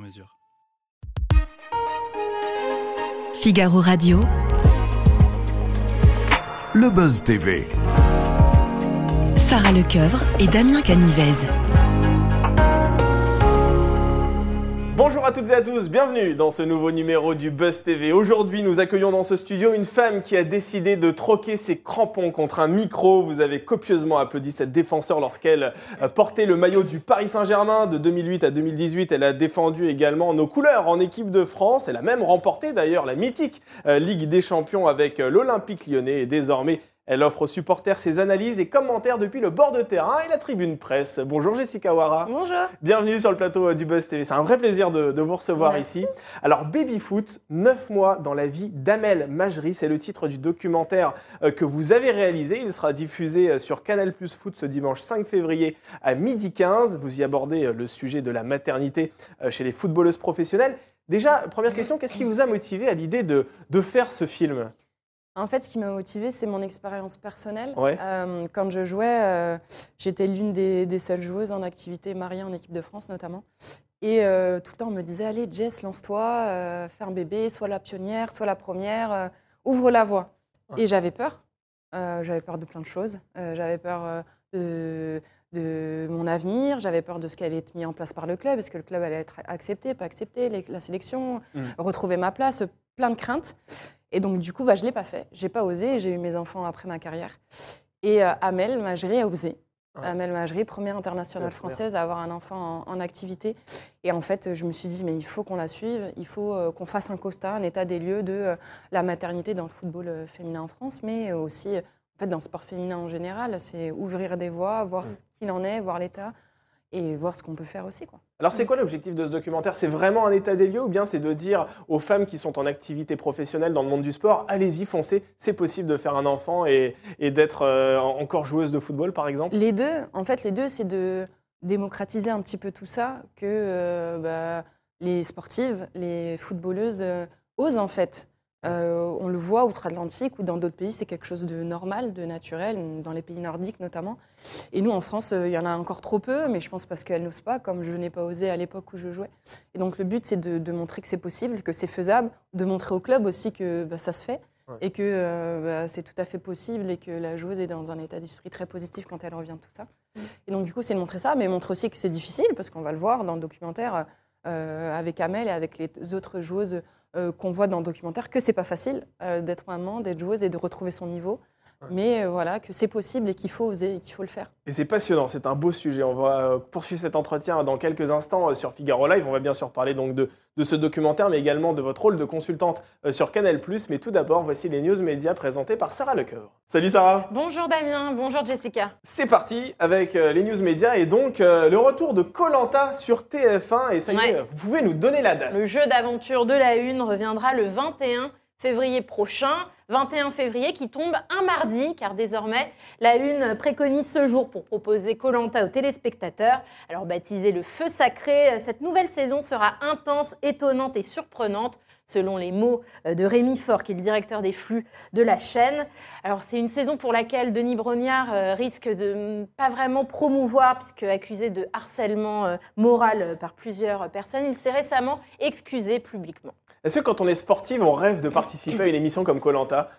mesure. Figaro Radio. Le Buzz TV. Sarah Lecoeuvre et Damien Canivez. Bonjour à toutes et à tous, bienvenue dans ce nouveau numéro du Buzz TV. Aujourd'hui, nous accueillons dans ce studio une femme qui a décidé de troquer ses crampons contre un micro. Vous avez copieusement applaudi cette défenseur lorsqu'elle euh, portait le maillot du Paris Saint-Germain de 2008 à 2018. Elle a défendu également nos couleurs en équipe de France. Elle a même remporté d'ailleurs la mythique euh, Ligue des Champions avec euh, l'Olympique lyonnais et désormais elle offre aux supporters ses analyses et commentaires depuis le bord de terrain et la tribune presse. Bonjour Jessica Wara. Bonjour. Bienvenue sur le plateau euh, du Buzz TV. C'est un vrai plaisir de, de vous recevoir Merci. ici. Alors, Baby Foot, 9 mois dans la vie d'Amel Majri, c'est le titre du documentaire euh, que vous avez réalisé. Il sera diffusé euh, sur Canal Plus Foot ce dimanche 5 février à midi 15. Vous y abordez le sujet de la maternité chez les footballeuses professionnelles. Déjà, première question, qu'est-ce qui vous a motivé à l'idée de, de faire ce film? En fait, ce qui m'a motivée, c'est mon expérience personnelle. Ouais. Euh, quand je jouais, euh, j'étais l'une des, des seules joueuses en activité mariée en équipe de France notamment. Et euh, tout le temps, on me disait Allez, Jess, lance-toi, fais un bébé, sois la pionnière, sois la première, ouvre la voie. Ouais. Et j'avais peur. J'avais peur de plein de choses. J'avais peur de, de mon avenir, j'avais peur de ce qui allait être mis en place par le club. Est-ce que le club allait être accepté, pas accepté, les- la sélection, Mm. retrouver ma place, plein de craintes. Et donc, du coup, bah, je ne l'ai pas fait. J'ai pas osé. J'ai eu mes enfants après ma carrière. Et euh, Amel Majri a osé. Ouais. Amel Majri, première internationale française à avoir un enfant en, en activité. Et en fait, je me suis dit, mais il faut qu'on la suive. Il faut euh, qu'on fasse un constat, un état des lieux de euh, la maternité dans le football féminin en France, mais aussi en fait, dans le sport féminin en général. C'est ouvrir des voies, voir Mm. ce qu'il en est, voir l'état et voir ce qu'on peut faire aussi. Quoi. Alors, c'est quoi l'objectif de ce documentaire? C'est vraiment un état des lieux ou bien c'est de dire aux femmes qui sont en activité professionnelle dans le monde du sport allez-y, foncez, c'est possible de faire un enfant et, et d'être euh, encore joueuse de football, par exemple? Les deux, en fait, les deux, c'est de démocratiser un petit peu tout ça, que euh, bah, les sportives, les footballeuses euh, osent en fait. Euh, on le voit outre-Atlantique ou dans d'autres pays, c'est quelque chose de normal, de naturel, dans les pays nordiques notamment. Et nous, en France, euh, il y en a encore trop peu, mais je pense parce qu'elles n'osent pas, comme je n'ai pas osé à l'époque où je jouais. Et donc le but, c'est de, de montrer que c'est possible, que c'est faisable, de montrer au club aussi que bah, ça se fait. Ouais. Et que euh, bah, c'est tout à fait possible et que la joueuse est dans un état d'esprit très positif quand elle revient de tout ça. Et donc, du coup, c'est de montrer ça, mais montrer aussi que c'est difficile, parce qu'on va le voir dans le documentaire avec Amel et avec les autres joueuses qu'on voit dans le documentaire, que c'est pas facile euh, d'être maman, d'être joueuse et de retrouver son niveau. Mais euh, voilà, que c'est possible et qu'il faut oser et qu'il faut le faire. Et c'est passionnant, c'est un beau sujet. On va euh, poursuivre cet entretien dans quelques instants euh, sur Figaro Live. On va bien sûr parler donc de, de ce documentaire, mais également de votre rôle de consultante sur Canal+. Mais tout d'abord, voici les news médias présentés par Sarah Lecoeur. Salut Sarah Bonjour Damien, bonjour Jessica. C'est parti avec les news médias et donc le retour de Colanta sur TF1. Et ça y est, Ouais. vous pouvez nous donner la date. Le jeu d'aventure de la Une reviendra le 21 février prochain. 21 février qui tombe un mardi, car désormais, la Une préconise ce jour pour proposer Colanta aux téléspectateurs. Alors, baptisé le feu sacré, cette nouvelle saison sera intense, étonnante et surprenante, selon les mots euh, de Rémi Faure, qui est le directeur des flux de la chaîne. Alors, c'est une saison pour laquelle Denis Brognard euh, risque de pas vraiment promouvoir, puisque accusé de harcèlement euh, moral euh, par plusieurs personnes, il s'est récemment excusé publiquement. Est-ce que quand on est sportive, on rêve de participer à une émission comme Colanta?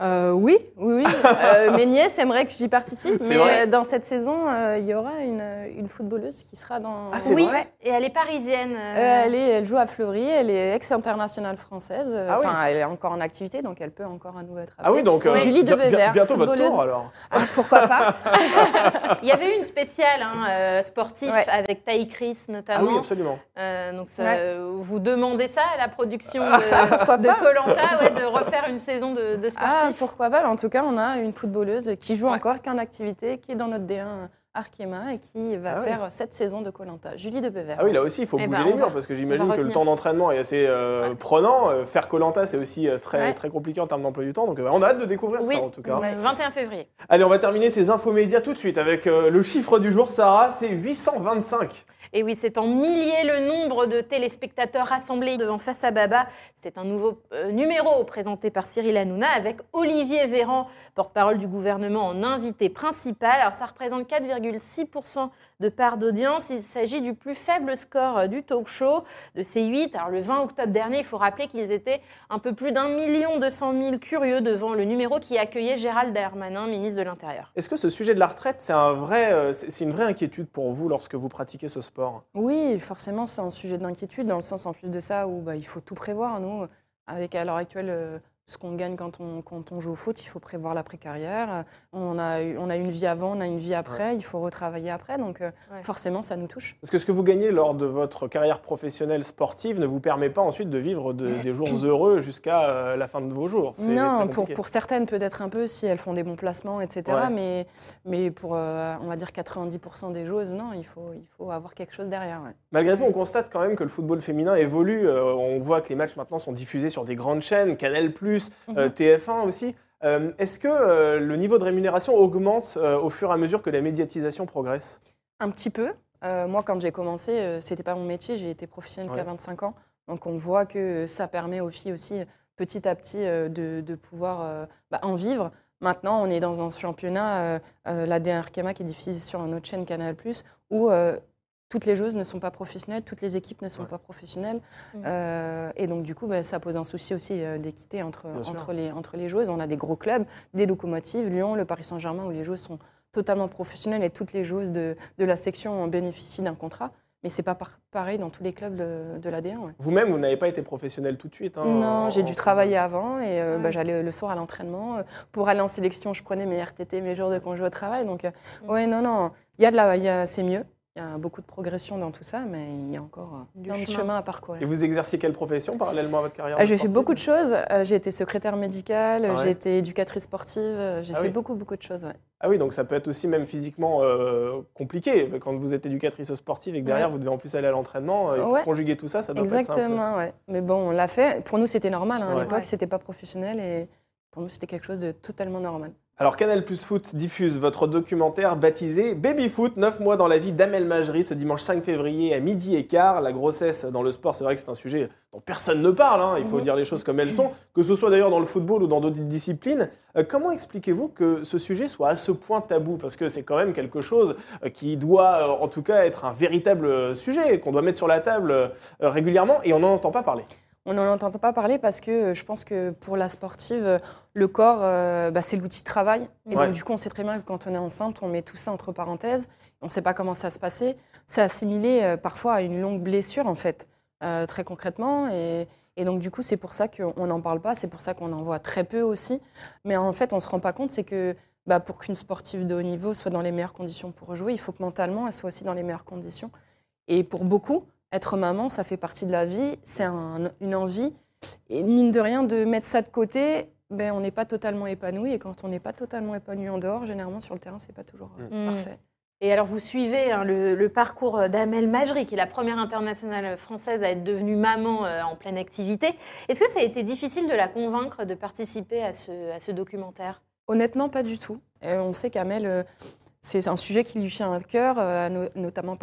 Euh, oui, oui, oui. Euh, mes nièces aimeraient que j'y participe, mais vrai euh, dans cette saison, euh, il y aura une, une footballeuse qui sera dans. Ah, c'est oui, vrai et elle est parisienne. euh, Euh, elle, est- elle joue à Fleury, elle est ex-internationale française. Ah oui. Enfin, elle est encore en activité, donc elle peut encore à nouveau être Ah oui, donc euh, Julie bi- Debevert, bientôt votre footballeuse. tour alors. Ah, pourquoi pas Il y avait eu une spéciale hein, euh, sportif Ouais. avec Taï Chris Ah notamment. oui, absolument. Euh, donc ça, Ouais. vous demandez ça à la production de Colanta, ouais, de refaire une saison de, de Ah, pourquoi pas En tout cas, on a une footballeuse qui joue Ouais. encore, qui est en activité, qui est dans notre D1 Arkema et qui va Ah faire cette saison de Colanta. Julie de Bever. Ah oui, là aussi, il faut Eh bouger ben, les murs va- parce que j'imagine que le temps d'entraînement est assez euh, Ouais. prenant. Euh, Faire Colanta, c'est aussi euh, très, Ouais. très compliqué en termes d'emploi du temps. Donc, on a hâte de découvrir Oui, ça en tout cas. Ouais, 21 février. Allez, on va terminer ces infos médias tout de suite avec euh, le chiffre du jour, Sarah, c'est 825. Et oui, c'est en milliers le nombre de téléspectateurs rassemblés devant Face à Baba. C'est un nouveau euh, numéro présenté par Cyril Hanouna avec Olivier Véran, porte-parole du gouvernement, en invité principal. Alors ça représente 4,6% de part d'audience. Il s'agit du plus faible score euh, du talk show de C8. Alors le 20 octobre dernier, il faut rappeler qu'ils étaient un peu plus d'un million deux cent mille curieux devant le numéro qui accueillait Gérald Darmanin, ministre de l'Intérieur. Est-ce que ce sujet de la retraite, c'est euh, une vraie inquiétude pour vous lorsque vous pratiquez ce sport? Oui, forcément, c'est un sujet d'inquiétude, dans le sens en plus de ça où bah, il faut tout prévoir. Nous, avec à l'heure actuelle euh, ce qu'on gagne quand on, quand on joue au foot, il faut prévoir l'après-carrière. On a, eu- on a une vie avant, on a une vie après, il faut retravailler après. Donc euh, Ouais. forcément, ça nous touche. Parce que ce que vous gagnez lors de votre carrière professionnelle sportive ne vous permet pas ensuite de vivre de- des jours heureux jusqu'à euh, la fin de vos jours. Non, pour, certaines, peut-être un peu si elles font des bons placements, etc. Ouais. Mais, mais pour, euh, on va dire, 90% des joueuses, non, il faut, il faut avoir quelque chose derrière. ouais. Malgré tout, on constate quand même que le football féminin évolue. Euh, on voit que les matchs maintenant sont diffusés sur des grandes chaînes, Canal+, euh, Mhm. TF1 aussi. Euh, Est-ce que euh, le niveau de rémunération augmente euh, au fur et à mesure que la médiatisation progresse? Un petit peu. Euh, moi, quand j'ai commencé, euh, c'était pas mon métier, j'ai été professionnelle Ouais. qu'à 25 ans. Donc on voit que ça permet aux filles aussi, petit à petit, euh, de, de pouvoir euh, bah, en vivre. Maintenant, on est dans un championnat, euh, euh, la D1 Arkema qui est diffusée sur une autre chaîne Canal+, où euh, toutes les joueuses ne sont pas professionnelles, toutes les équipes ne sont Ouais. pas professionnelles. Mhm. Euh, et donc, du coup, bah, ça pose un souci aussi euh, d'équité entre, les, entre les joueuses. On a des gros clubs, des locomotives, Lyon, le Paris Saint-Germain, où les joueuses sont totalement professionnelles et toutes les joueuses de, de la section en bénéficient d'un contrat. Mais c'est pas par- pareil dans tous les clubs de, de l'AD1. ouais. Vous-même, vous n'avez pas été professionnel tout de suite. hein, non, j'ai dû travailler avant et euh, Ouais. bah, j'allais le soir à l'entraînement. Pour aller en sélection, je prenais mes RTT, mes jours de congé au travail. Donc, euh, Mm. ouais, non, non, il y a de la, il y a- c'est mieux. Il y a beaucoup de progression dans tout ça, mais il y a encore euh, Du plein de chemin. à parcourir. Et vous exerciez quelle profession parallèlement à votre carrière Ah, de j'ai fait beaucoup de choses. Euh, j'ai été secrétaire médicale, Ah ouais. j'ai été éducatrice sportive, euh, j'ai Ah fait oui. beaucoup, beaucoup de choses. ouais. Ah oui, donc ça peut être aussi même physiquement euh, compliqué. Quand vous êtes éducatrice sportive et que derrière Ouais. vous devez en plus aller à l'entraînement, euh, il faut Ouais. conjuguer tout ça, ça doit pas être simple. Exactement, ouais. Mais bon, on l'a fait. Pour nous, c'était normal. hein. À l'époque, Ouais. c'était pas professionnel et pour nous, c'était quelque chose de totalement normal. Alors Canal Plus Foot diffuse votre documentaire baptisé Baby Foot, 9 mois dans la vie d'Amel Majri ce dimanche 5 février à midi et quart. La grossesse dans le sport, c'est vrai que c'est un sujet dont personne ne parle, hein, il faut Mhm. dire les choses comme elles sont, que ce soit d'ailleurs dans le football ou dans d'autres disciplines. Euh, comment expliquez-vous que ce sujet soit à ce point tabou? Parce que c'est quand même quelque chose euh, qui doit euh, en tout cas être un véritable sujet, qu'on doit mettre sur la table euh, régulièrement et on n'en entend pas parler. On n'en entend pas parler parce que euh, je pense que pour la sportive, euh, le corps, euh, bah, c'est l'outil de travail. Et Ouais. donc, du coup, on sait très bien que quand on est enceinte, on met tout ça entre parenthèses. On ne sait pas comment ça se passer. C'est assimilé euh, parfois à une longue blessure, en fait, euh, très concrètement. Et, et donc, du coup, c'est pour ça qu'on n'en parle pas. C'est pour ça qu'on en voit très peu aussi. Mais en fait, on ne se rend pas compte, c'est que bah, pour qu'une sportive de haut niveau soit dans les meilleures conditions pour jouer, il faut que mentalement, elle soit aussi dans les meilleures conditions. Et pour beaucoup, être maman, ça fait partie de la vie, c'est un- une envie. Et mine de rien, de mettre ça de côté, ben, on n'est pas totalement épanoui. Et quand on n'est pas totalement épanoui en dehors, généralement sur le terrain, c'est pas toujours euh, Mm. parfait. Et alors, vous suivez hein, le, le parcours d'Amel Majri, qui est la première internationale française à être devenue maman euh, en pleine activité. Est-ce que ça a été difficile de la convaincre de participer à ce, à ce documentaire? Honnêtement, pas du tout. Euh, on sait qu'Amel, euh, c'est un sujet qui lui tient à cœur, euh, notamment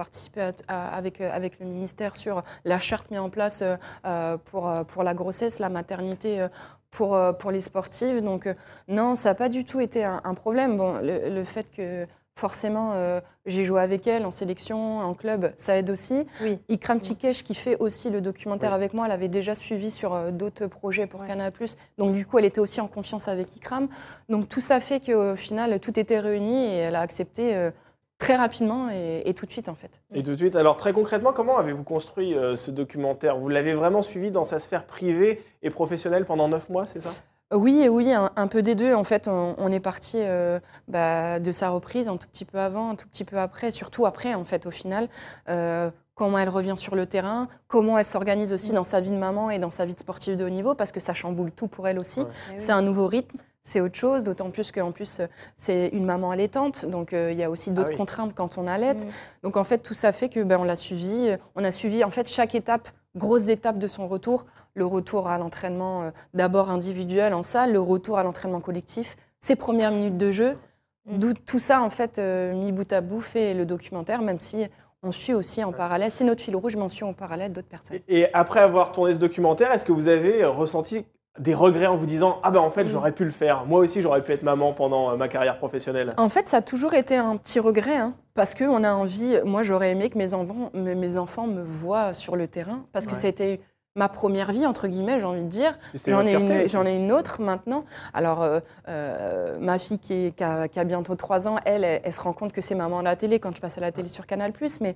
avec, euh, avec le ministère sur la charte mise en place euh, pour, la grossesse, la maternité. pour, les sportives. Donc, non, ça n'a pas du tout été un, problème. Le fait que forcément euh, j'ai joué avec elle en sélection, en club, ça aide aussi. Oui. Ikram Tikesh, qui fait aussi le documentaire Oui. avec moi, elle avait déjà suivi sur euh, d'autres projets pour. Canal+. Donc du coup, elle était aussi en confiance avec Ikram. Donc tout ça fait qu'au final, tout était réuni et elle a accepté euh, très rapidement et, et tout de suite en fait. Et tout de suite, alors très concrètement, comment avez-vous construit euh, ce documentaire? Vous l'avez vraiment suivi dans sa sphère privée et professionnelle pendant 9 mois, c'est ça? Oui, et oui, un, un peu des deux. En fait, on, on est parti euh, bah, de sa reprise un tout petit peu avant, un tout petit peu après, surtout après, en fait, au final. Euh, comment elle revient sur le terrain, comment elle s'organise aussi dans sa vie de maman et dans sa vie de sportive de haut niveau, parce que ça chamboule tout pour elle aussi. Ouais. Eh oui. C'est un nouveau rythme, c'est autre chose, d'autant plus qu'en plus, c'est une maman allaitante, donc euh, il y a aussi d'autres oui. contraintes quand on allaite. Mm. Donc en fait, tout ça fait que ben, on l'a suivi. On a suivi en fait chaque étape, grosse étape de son retour. Le retour à l'entraînement euh, d'abord individuel en salle, le retour à l'entraînement collectif, ses premières minutes de jeu. Mm. D'où tout ça en fait euh, mis bout à bout fait le documentaire, même si on suit aussi en parallèle. C'est notre fil rouge, mais on suit en parallèle d'autres personnes. Et, après avoir tourné ce documentaire, est-ce que vous avez ressenti des regrets en vous disant Ah ben en fait, Mm. j'aurais pu le faire. Moi aussi, j'aurais pu être maman pendant euh, ma carrière professionnelle. En fait, ça a toujours été un petit regret, hein, parce qu'on a envie. Moi, j'aurais aimé que mes enfants, mes mes enfants me voient sur le terrain, parce que Ouais. ça a été ma première vie, entre guillemets, j'ai envie de dire. J'en ai, une, ai autre maintenant. Alors, euh, euh, ma fille qui, est- qui a, qui a bientôt 3 ans, elle, elle, elle se rend compte que c'est maman à la télé quand je passe à la télé sur Canal+. Mais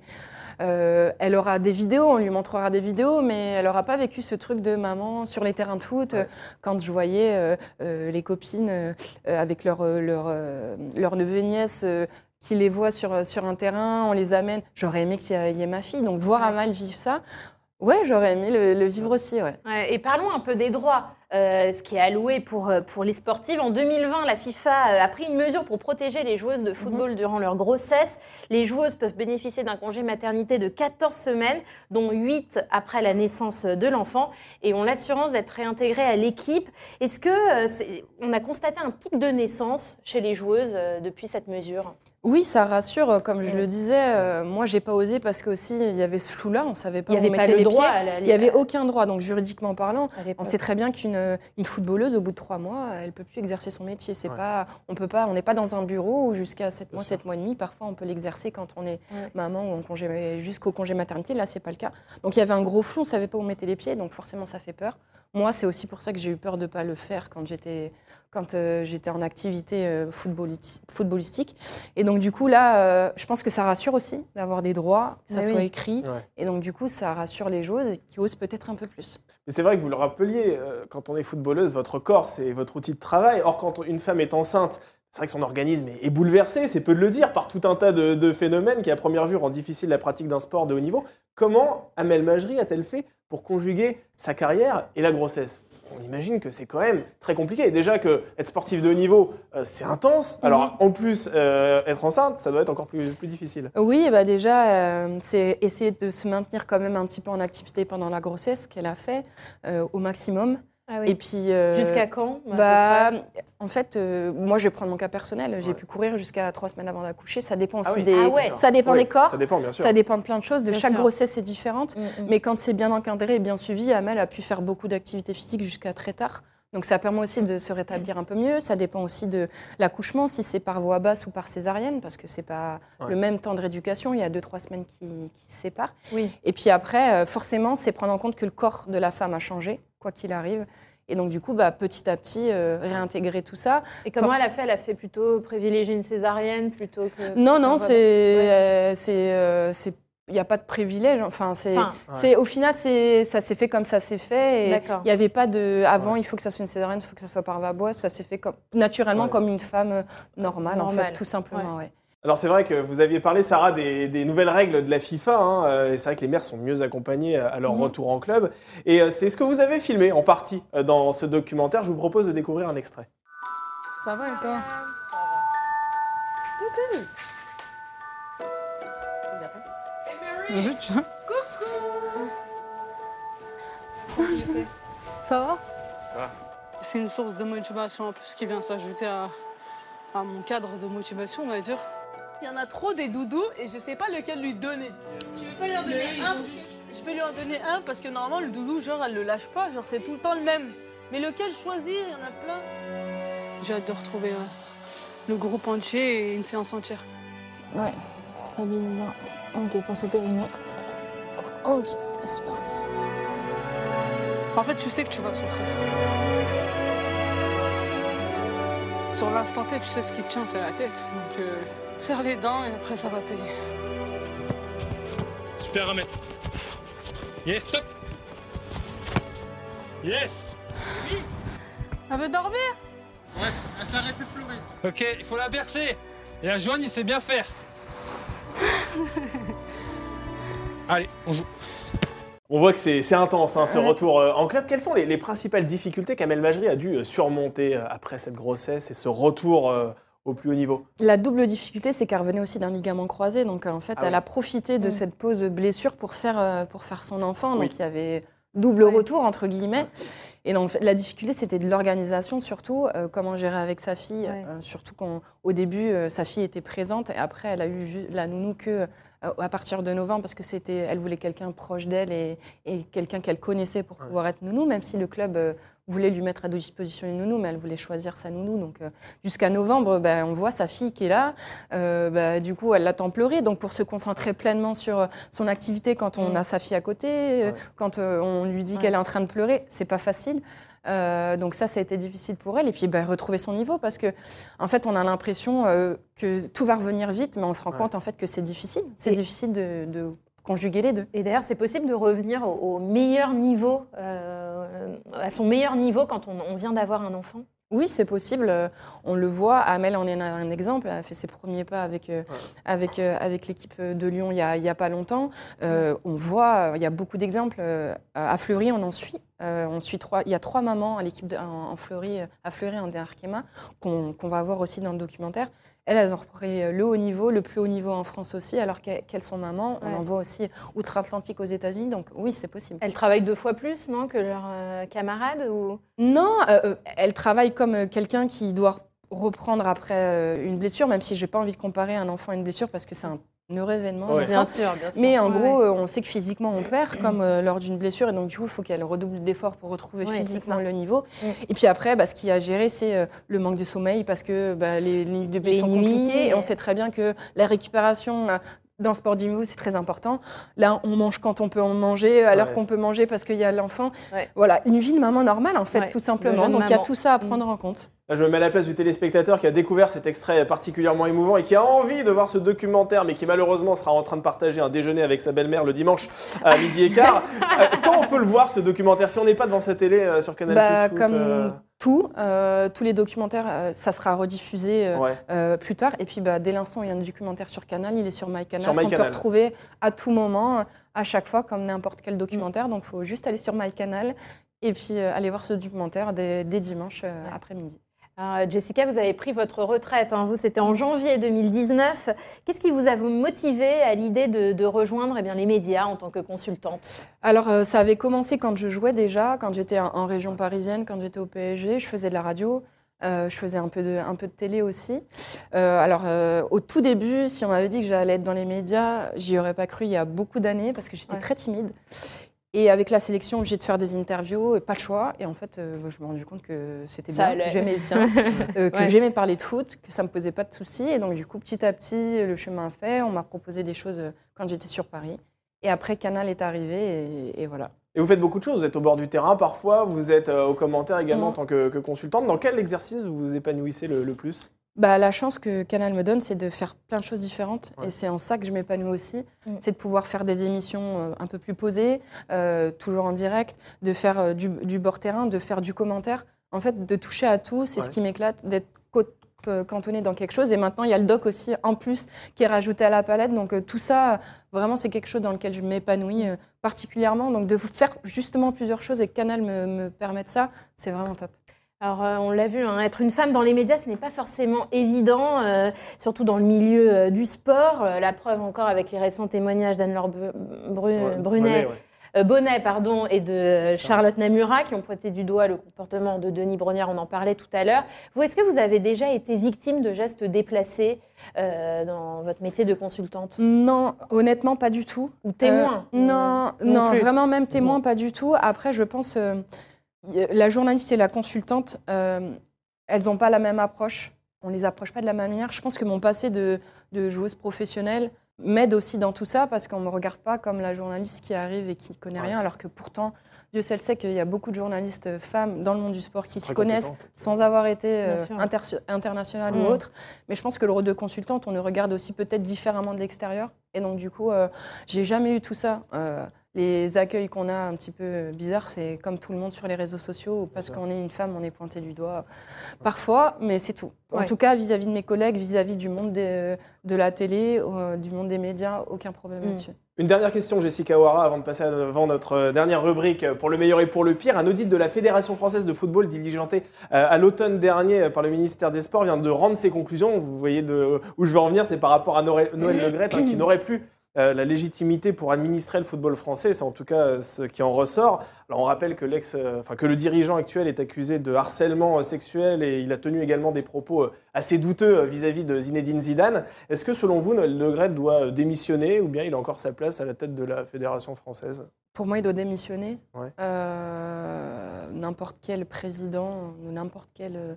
euh, elle aura des vidéos, on lui montrera des vidéos, mais elle n'aura pas vécu ce truc de maman sur les terrains de foot. Ouais. Quand je voyais les copines avec leurs leur, leur, leur et euh, qui les voient sur, sur un terrain, on les amène. J'aurais aimé qu'il y, ait- ma fille. Donc, voir Ouais. Amal vivre ça, ouais, j'aurais aimé le, le vivre aussi. Ouais. Ouais, et parlons un peu des droits, euh, ce qui est alloué pour, euh, pour les sportives. En 2020, la FIFA euh, a pris une mesure pour protéger les joueuses de football durant leur grossesse. Les joueuses peuvent bénéficier d'un congé maternité de 14 semaines, dont 8 après la naissance de l'enfant, et ont l'assurance d'être réintégrées à l'équipe. Est-ce que euh, on a constaté un pic de naissance chez les joueuses euh, depuis cette mesure? Oui, ça rassure. euh, Comme je Ouais. le disais, euh, moi, j'ai pas osé parce qu'aussi il y avait ce flou-là. On savait pas Il où avait on pas mettait le les droit pieds. à la- Il n'y avait aucun droit. Donc, juridiquement parlant, on sait très bien qu'une une footballeuse, au bout de trois mois, elle peut plus exercer son métier. C'est Ouais. pas, on peut pas, on n'est pas dans un bureau où jusqu'à 7 Bien mois. 7 mois et demi, parfois on peut l'exercer quand on est Ouais. maman ou en congé, jusqu'au congé maternité. Là, c'est pas le cas. Donc, il y avait un gros flou. On savait pas où on mettait les pieds. Donc, forcément, ça fait peur. Moi, c'est aussi pour ça que j'ai eu peur de pas le faire quand j'étais quand euh, j'étais en activité euh, footballistique. Et donc, du coup, là, euh, je pense que ça rassure aussi d'avoir des droits, que ça Mais soit oui. écrit. Ouais. Et donc, du coup, ça rassure les joueuses qui osent peut-être un peu plus. Mais c'est vrai que vous le rappeliez, euh, quand on est footballeuse, votre corps, c'est votre outil de travail. Or, quand une femme est enceinte, c'est vrai que son organisme est- est bouleversé, c'est peu de le dire, par tout un tas de, de phénomènes qui, à première vue, rendent difficile la pratique d'un sport de haut niveau. Comment Amel Majri a-t-elle fait pour conjuguer sa carrière et la grossesse On imagine que c'est quand même très compliqué. Déjà que être sportif de haut niveau, euh, c'est intense. Alors, en plus, euh, être enceinte, ça doit être encore plus, plus difficile. Oui, bah déjà, euh, c'est essayer de se maintenir quand même un petit peu en activité pendant la grossesse qu'elle a fait au maximum. Ah oui. Et puis. euh, Jusqu'à quand bah, en fait, euh, moi, je vais prendre mon cas personnel. J'ai Ouais. pu courir jusqu'à trois semaines avant d'accoucher. Ça dépend Ah aussi oui. des. Ah ouais. Ça dépend Oui, des corps. Ça dépend, bien sûr. Ça dépend de plein de choses. De Bien chaque sûr. grossesse est différente. Mm, mm. Mais quand c'est bien encadré et bien suivi, Amel a pu faire beaucoup d'activités physiques jusqu'à très tard. Donc ça permet aussi de se rétablir un peu mieux. Ça dépend aussi de l'accouchement, si c'est par voie basse ou par césarienne, parce que c'est pas Ouais. le même temps de rééducation. Il y a deux trois semaines qui, qui se séparent. Oui. Et puis après, euh, forcément, c'est prendre en compte que le corps de la femme a changé, quoi qu'il arrive. Et donc du coup, bah, petit à petit, euh, réintégrer tout ça. Et comment elle a fait? Elle a fait plutôt privilégier une césarienne plutôt que. Non, non, c'est, euh, c'est, euh, c'est, il n'y a pas de privilège. Enfin, c'est, Enfin, c'est, au final, c'est, ça s'est fait comme ça s'est fait. Et il n'y avait pas de, avant, il faut que ça soit une césarienne, il faut que ça soit par va bosse. Ça s'est fait comme, naturellement Ouais. comme une femme euh, normale, en fait, tout simplement. Alors c'est vrai que vous aviez parlé, Sarah, des, des nouvelles règles de la FIFA. hein, euh, et c'est vrai que les mères sont mieux accompagnées à à leur Mhm. retour en club. Et euh, c'est ce que vous avez filmé en partie euh, dans ce documentaire. Je vous propose de découvrir un extrait. Ça va et toi? Coucou tu Coucou Ça va C'est une source de motivation en plus qui vient s'ajouter à, à mon cadre de motivation, on va dire. Il y en a trop des doudous et je sais pas lequel lui donner. Tu veux pas lui en donner un? Je peux lui en donner un parce que normalement le doudou, genre, elle le lâche pas, genre c'est tout le temps le même. Mais lequel choisir? Il y en a plein. J'ai hâte de retrouver euh, le groupe entier et une séance entière. Ouais, stabilise là. Ok, pour se périner. Ok, c'est parti. En fait, tu sais que tu vas souffrir. Sur l'instant T, tu sais ce qui te tient, c'est la tête. Donc, euh, serre les dents et après, ça va payer. Super Ahmed. Yes, stop. Yes. Elle veut dormir Ouais, elle s'arrête de pleurer. Ok, il faut la bercer. Et la Joanne, il sait bien faire. Allez, on joue. On voit que c'est intense hein, ce retour euh, en club. Quelles sont les, les principales difficultés qu'Amel Majri a dû euh, surmonter euh, après cette grossesse et ce retour euh, au plus haut niveau La double difficulté, c'est qu'elle revenait aussi d'un ligament croisé. Donc, en fait, Ah elle oui. a profité de Mm. cette pause blessure pour faire, euh, pour faire son enfant. Oui. Donc, il y avait double retour, entre guillemets. Et donc, la difficulté, c'était de l'organisation surtout, euh, comment gérer avec sa fille. Euh, surtout qu'au début, euh, sa fille était présente et après, elle a eu la nounou que euh, à partir de novembre parce que c'était, elle voulait quelqu'un proche d'elle et, et quelqu'un qu'elle connaissait pour pouvoir être nounou, même si le club euh, voulait lui mettre à disposition une nounou, mais elle voulait choisir sa nounou. Donc, euh, jusqu'à novembre, ben, on voit sa fille qui est là. Euh, bah, du coup, elle l'attend pleurer. Donc, pour se concentrer pleinement sur euh, son activité quand on Mm. a sa fille à côté, Ouais. quand euh, on lui dit Ouais. qu'elle est en train de pleurer, c'est pas facile. Donc ça, ça a été difficile pour elle. Et puis, bah, retrouver son niveau parce que, en fait, on a l'impression que tout va revenir vite, mais on se rend Ouais. compte en fait que c'est difficile. C'est difficile de, de conjuguer les deux. Et d'ailleurs, c'est possible de revenir au, au meilleur niveau, euh, à son meilleur niveau quand on, on vient d'avoir un enfant? Oui, c'est possible. On le voit. Amel en est un exemple. Elle a fait ses premiers pas avec, euh, avec, euh, avec l'équipe de Lyon il n'y a, il y a pas longtemps. Euh, on voit, il y a beaucoup d'exemples. À Fleury, on en suit. Euh, on suit trois, il y a trois mamans à l'équipe en, en Fleury, à Fleury, en Arkema, qu'on qu'on va voir aussi dans le documentaire. Elles, elles ont repris le haut niveau, le plus haut niveau en France aussi, alors qu'elles sont mamans. On Ouais. en voit aussi outre-Atlantique aux États-Unis. Donc oui, c'est possible. Elle travaille deux fois plus, non, que leurs euh, camarades ou... Non, euh, euh, elle travaille comme quelqu'un qui doit reprendre après une blessure, même si j'ai pas envie de comparer un enfant à une blessure parce que c'est un heureux événement. Ouais. un enfant. sûr, bien Mais en Ouais, gros, ouais. euh, on sait que physiquement on perd, comme euh, lors d'une blessure, et donc du coup, il faut qu'elle redouble d'efforts pour retrouver physiquement le niveau. Mm. Et puis après, bah, ce qui a géré, c'est euh, le manque de sommeil, parce que bah, les, les nuits de Les sont nuits, compliquées, et on sait très bien que la récupération... dans le sport du niveau, c'est très important. Là, on mange quand on peut en manger, à l'heure Ouais. qu'on peut manger parce qu'il y a l'enfant. Ouais. Voilà, une vie de maman normale, en fait, Ouais, tout simplement. Donc, il y a tout ça à prendre en compte. Là, je me mets à la place du téléspectateur qui a découvert cet extrait particulièrement émouvant et qui a envie de voir ce documentaire, mais qui malheureusement sera en train de partager un déjeuner avec sa belle-mère le dimanche à midi et quart. Euh, quand on peut le voir ce documentaire Si on n'est pas devant sa télé euh, sur Canal Bah, Foot, comme euh, tout, euh, tous les documentaires, euh, ça sera rediffusé euh, ouais. plus tard. Et puis, bah, dès l'instant où il y a un documentaire sur Canal, il est sur MyCanal, Sur qu'on peut retrouver à tout moment, à chaque fois, comme n'importe quel documentaire. Donc, il faut juste aller sur MyCanal et puis aller voir ce documentaire dès, dès dimanche Ouais. après-midi. Alors, Jessica, vous avez pris votre retraite. hein. Vous, c'était en janvier 2019. Qu'est-ce qui vous a motivé à l'idée de, de rejoindre eh bien, les médias en tant que consultante? Alors, euh, ça avait commencé quand je jouais déjà, quand j'étais en, en région parisienne, quand j'étais au PSG. Je faisais de la radio, euh, je faisais un peu de, un peu de télé aussi. Euh, alors, euh, au tout début, si on m'avait dit que j'allais être dans les médias, j'y aurais pas cru il y a beaucoup d'années parce que j'étais Ouais. très timide. Et avec la sélection, obligée de faire des interviews, et pas le choix. Et en fait, euh, je me suis rendu compte que c'était bien, allait. que j'aimais bien, euh, que Ouais. j'aimais parler de foot, que ça me posait pas de soucis. Et donc, du coup, petit à petit, le chemin fait. On m'a proposé des choses euh, quand j'étais sur Paris. Et après, Canal est arrivé, et- et voilà. Et vous faites beaucoup de choses. Vous êtes au bord du terrain parfois, vous êtes euh, aux commentaires également en Mhm. tant que, que consultante. Dans quel exercice vous vous épanouissez le, le plus? Bah, la chance que Canal me donne, c'est de faire plein de choses différentes. Ouais. Et c'est en ça que je m'épanouis aussi. Mm. C'est de pouvoir faire des émissions euh, un peu plus posées, euh, toujours en direct, de faire euh, du, du bord terrain, de faire du commentaire. En fait, de toucher à tout, c'est Ouais. ce qui m'éclate, d'être cantonné dans quelque chose. Et maintenant, il y a le doc aussi, en plus, qui est rajouté à la palette. Donc, euh, tout ça, vraiment, c'est quelque chose dans lequel je m'épanouis euh, particulièrement. Donc, de faire justement plusieurs choses et que Canal me, me permette ça, c'est vraiment top. Alors, euh, on l'a vu, hein, être une femme dans les médias, ce n'est pas forcément évident, euh, surtout dans le milieu euh, du sport. Euh, la preuve encore avec les récents témoignages d'Anne-Laure Bu- Bru- Ouais, Brunet, ouais. Bonnet pardon, et de Charlotte Namura qui ont pointé du doigt le comportement de Denis Brognard, on en parlait tout à l'heure. Vous, est-ce que vous avez déjà été victime de gestes déplacés euh, dans votre métier de consultante? Non, honnêtement, pas du tout. Ou témoin Euh, Non, non vraiment même témoin, pas du tout. Après, je pense, euh, la journaliste et la consultante, euh, elles n'ont pas la même approche. On les approche pas de la même manière. Je pense que mon passé de, de joueuse professionnelle m'aide aussi dans tout ça parce qu'on me regarde pas comme la journaliste qui arrive et qui ne connaît Ouais. rien, alors que pourtant, Dieu seul sait qu'il y a beaucoup de journalistes femmes dans le monde du sport qui s'y connaissent sans avoir été euh, Bien sûr. inter- internationale Mm. ou autre. Mais je pense que le rôle de consultante, on le regarde aussi peut-être différemment de l'extérieur. Et donc, du coup, euh, j'ai jamais eu tout ça. Euh, les accueils qu'on a un petit peu bizarres, c'est comme tout le monde sur les réseaux sociaux, où parce qu'on est une femme, on est pointé du doigt. Parfois, mais c'est tout. En Ouais. tout cas, vis-à-vis de mes collègues, vis-à-vis du monde des- de la télé, euh, du monde des médias, aucun problème Mm. là-dessus. Une dernière question, Jessica Ouara, avant de passer avant notre euh, dernière rubrique euh, pour le meilleur et pour le pire. Un audit de la Fédération française de football diligenté euh, à l'automne dernier par le ministère des Sports vient de rendre ses conclusions. Vous voyez de, où je veux en venir, c'est par rapport à Noël Le Gret, hein, qui n'aurait plus euh, la légitimité pour administrer le football français, c'est en tout cas euh, ce qui en ressort. Alors on rappelle que, l'ex, euh, enfin, que le dirigeant actuel est accusé de harcèlement sexuel et il a tenu également des propos assez douteux vis-à-vis de Zinedine Zidane. Est-ce que selon vous, Noël Le Gret doit démissionner ou bien il a encore sa place à la tête de la Fédération française? Pour moi, il doit démissionner. n'importe quel président, n'importe quelle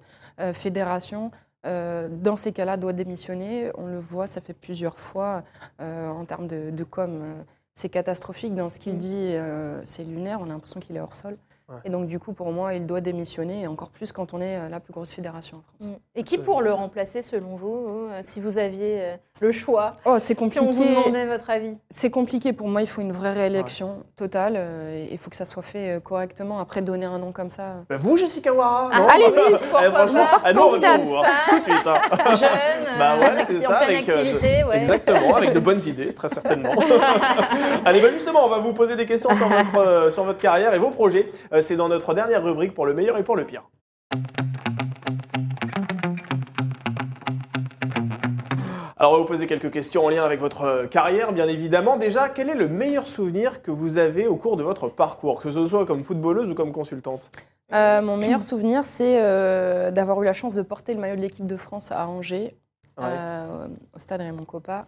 fédération euh, dans ces cas-là, doit démissionner. On le voit, ça fait plusieurs fois euh, en termes de, com. Euh, c'est catastrophique. Dans ce qu'il mm. dit, c'est lunaire. On a l'impression qu'il est hors sol. Et donc, du coup, pour moi, il doit démissionner, et encore plus quand on est euh, la plus grosse fédération en France. Mm. Et qui pour le remplacer, selon vous, euh, si vous aviez euh, le choix Oh, c'est compliqué. Si on vous demandait votre avis C'est compliqué. Pour moi, il faut une vraie réélection totale. Il faut que ça soit fait correctement. Après, donner un nom comme ça. Bah, vous, Jessica Ouara ah, Allez-y Franchement, porte ah, candidate Tout de suite. Hein. Jeune, bah, ouais, en pleine activité. Exactement, avec de bonnes idées, très certainement. Allez, bah, justement, on va vous poser des questions sur votre, sur votre carrière et vos projets c'est dans notre dernière rubrique pour le meilleur et pour le pire. Alors, on va vous poser quelques questions en lien avec votre carrière, bien évidemment. Déjà, quel est le meilleur souvenir que vous avez au cours de votre parcours, que ce soit comme footballeuse ou comme consultante? Euh, Mon meilleur souvenir, c'est euh, d'avoir eu la chance de porter le maillot de l'équipe de France à Angers, euh, au stade Raymond Coppa.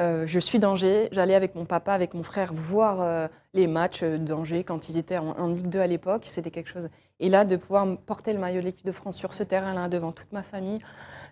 Euh, je suis d'Angers. J'allais avec mon papa, avec mon frère voir euh, les matchs d'Angers quand ils étaient en, Ligue 2 à l'époque. C'était quelque chose. Et là, de pouvoir porter le maillot de l'équipe de France sur ce terrain-là devant toute ma famille,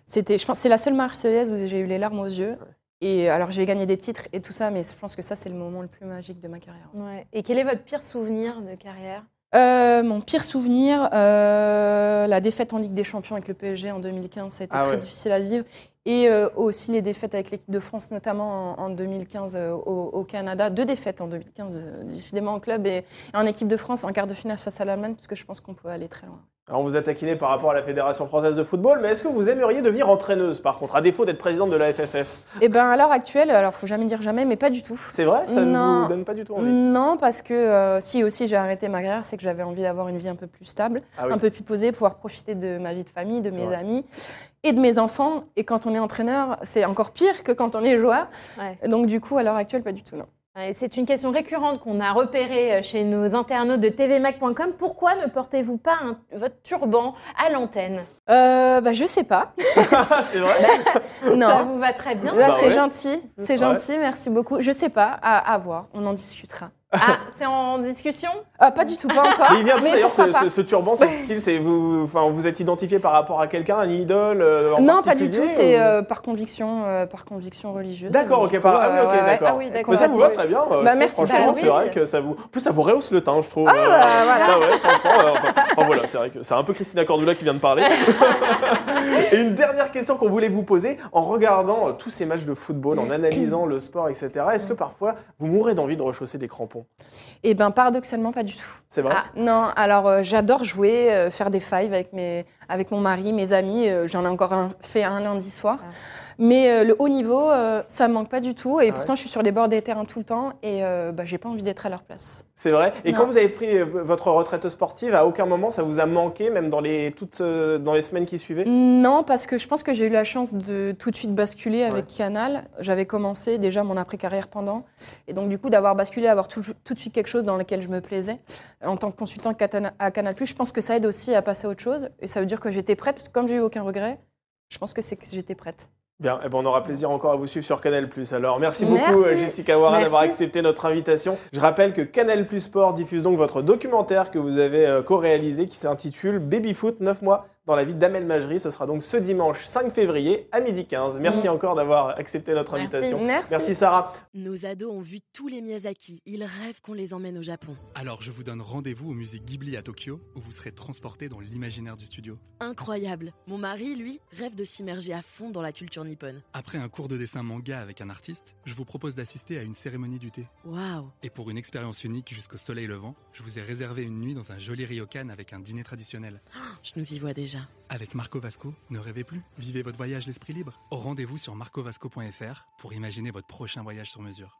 c'était. Je pense c'est la seule Marseillaise où j'ai eu les larmes aux yeux. Et alors j'ai gagné des titres et tout ça, mais je pense que ça c'est le moment le plus magique de ma carrière. Et quel est votre pire souvenir de carrière? Euh, mon pire souvenir, la défaite en Ligue des Champions avec le PSG en 2015, ça a été ah très difficile à vivre. Et euh, aussi les défaites avec l'équipe de France, notamment en, 2015 euh, au, Canada. Deux défaites en 2015, euh, décidément en club et, en équipe de France en quart de finale face à l'Allemagne, parce que je pense qu'on peut aller très loin. Alors on vous a taquiné par rapport à la Fédération française de football, mais est-ce que vous aimeriez devenir entraîneuse par contre, à défaut d'être présidente de la FFF Eh bien à l'heure actuelle, alors faut jamais dire jamais, mais pas du tout. C'est vrai? Ça ne vous donne pas du tout envie? Non, parce que si aussi j'ai arrêté ma carrière, c'est que j'avais envie d'avoir une vie un peu plus stable, ah un peu plus posée, pouvoir profiter de ma vie de famille, de mes amis et de mes enfants. Et quand on est entraîneur, c'est encore pire que quand on est joueur. Donc du coup, à l'heure actuelle, pas du tout, non. C'est une question récurrente qu'on a repérée euh, chez nos internautes de tvmac.com. Pourquoi ne portez-vous pas votre turban à l'antenne? Euh, bah, Je sais pas. c'est vrai? Non. Ça vous va très bien? Bah, C'est gentil, c'est gentil, merci beaucoup. Je sais pas, à voir, on en discutera. Ah, c'est en discussion? Ah, Pas du tout, pas encore. Mais il vient d'ailleurs ce, ce, turban, ce style, c'est vous, enfin, vous êtes identifié par rapport à quelqu'un, un idole euh, Non, pas du tout. C'est euh, par conviction, euh, par conviction religieuse. D'accord, ok, par... ah oui, ok, d'accord. Ah oui, Mais ça vous va très bien. Bah, merci. Franchement, c'est vrai que ça vous, en plus ça vous rehausse le teint, je trouve. Ah bah, voilà. Ah ouais, franchement, voilà, c'est vrai que c'est un peu Christina Cordula qui vient de parler. Et une dernière question qu'on voulait vous poser, en regardant tous ces matchs de football, en analysant le sport, etc. Est-ce que parfois vous mourrez d'envie de rechausser des crampons? Eh bien, paradoxalement, pas du tout. C'est vrai ah, Non, alors euh, j'adore jouer, euh, faire des fives avec, mes, avec mon mari, mes amis. Euh, j'en ai encore fait un lundi soir. Ah. Mais euh, le haut niveau, euh, ça me manque pas du tout. Et ah pourtant, je suis sur les bords des terrains tout le temps et euh, bah, j'ai pas envie d'être à leur place. C'est vrai. Et quand vous avez pris votre retraite sportive, à aucun moment ça vous a manqué, même dans les, toutes, dans les semaines qui suivaient? Non, parce que je pense que j'ai eu la chance de tout de suite basculer avec Canal. J'avais commencé déjà mon après-carrière pendant. Et donc, du coup, d'avoir basculé, avoir tout, tout, de suite quelque chose dans lequel je me plaisais. En tant que consultant à Canal, je pense que ça aide aussi à passer à autre chose. Et ça veut dire que j'étais prête, parce que comme j'ai eu aucun regret, je pense que c'est que j'étais prête. Bien, eh ben on aura plaisir encore à vous suivre sur Canal+. Alors, merci beaucoup euh, Jessica Warren d'avoir accepté notre invitation. Je rappelle que Canal Sport diffuse donc votre documentaire que vous avez euh, co-réalisé qui s'intitule Babyfoot 9 mois dans la vie d'Amel Majri. Ce sera donc ce dimanche 5 février à midi 15. Merci mm. encore d'avoir accepté notre invitation. Merci. Merci Sarah. Nos ados ont vu tous les Miyazaki. Ils rêvent qu'on les emmène au Japon. Alors je vous donne rendez-vous au musée Ghibli à Tokyo où vous serez transporté dans l'imaginaire du studio. Incroyable. Mon mari, lui, rêve de s'immerger à fond dans la culture nippone. Après un cours de dessin manga avec un artiste, je vous propose d'assister à une cérémonie du thé. Waouh. Et pour une expérience unique jusqu'au soleil levant, je vous ai réservé une nuit dans un joli ryokan avec un dîner traditionnel. je nous y vois Avec Marco Vasco, ne rêvez plus, vivez votre voyage l'esprit libre. Rendez-vous sur marcovasco.fr pour imaginer votre prochain voyage sur mesure.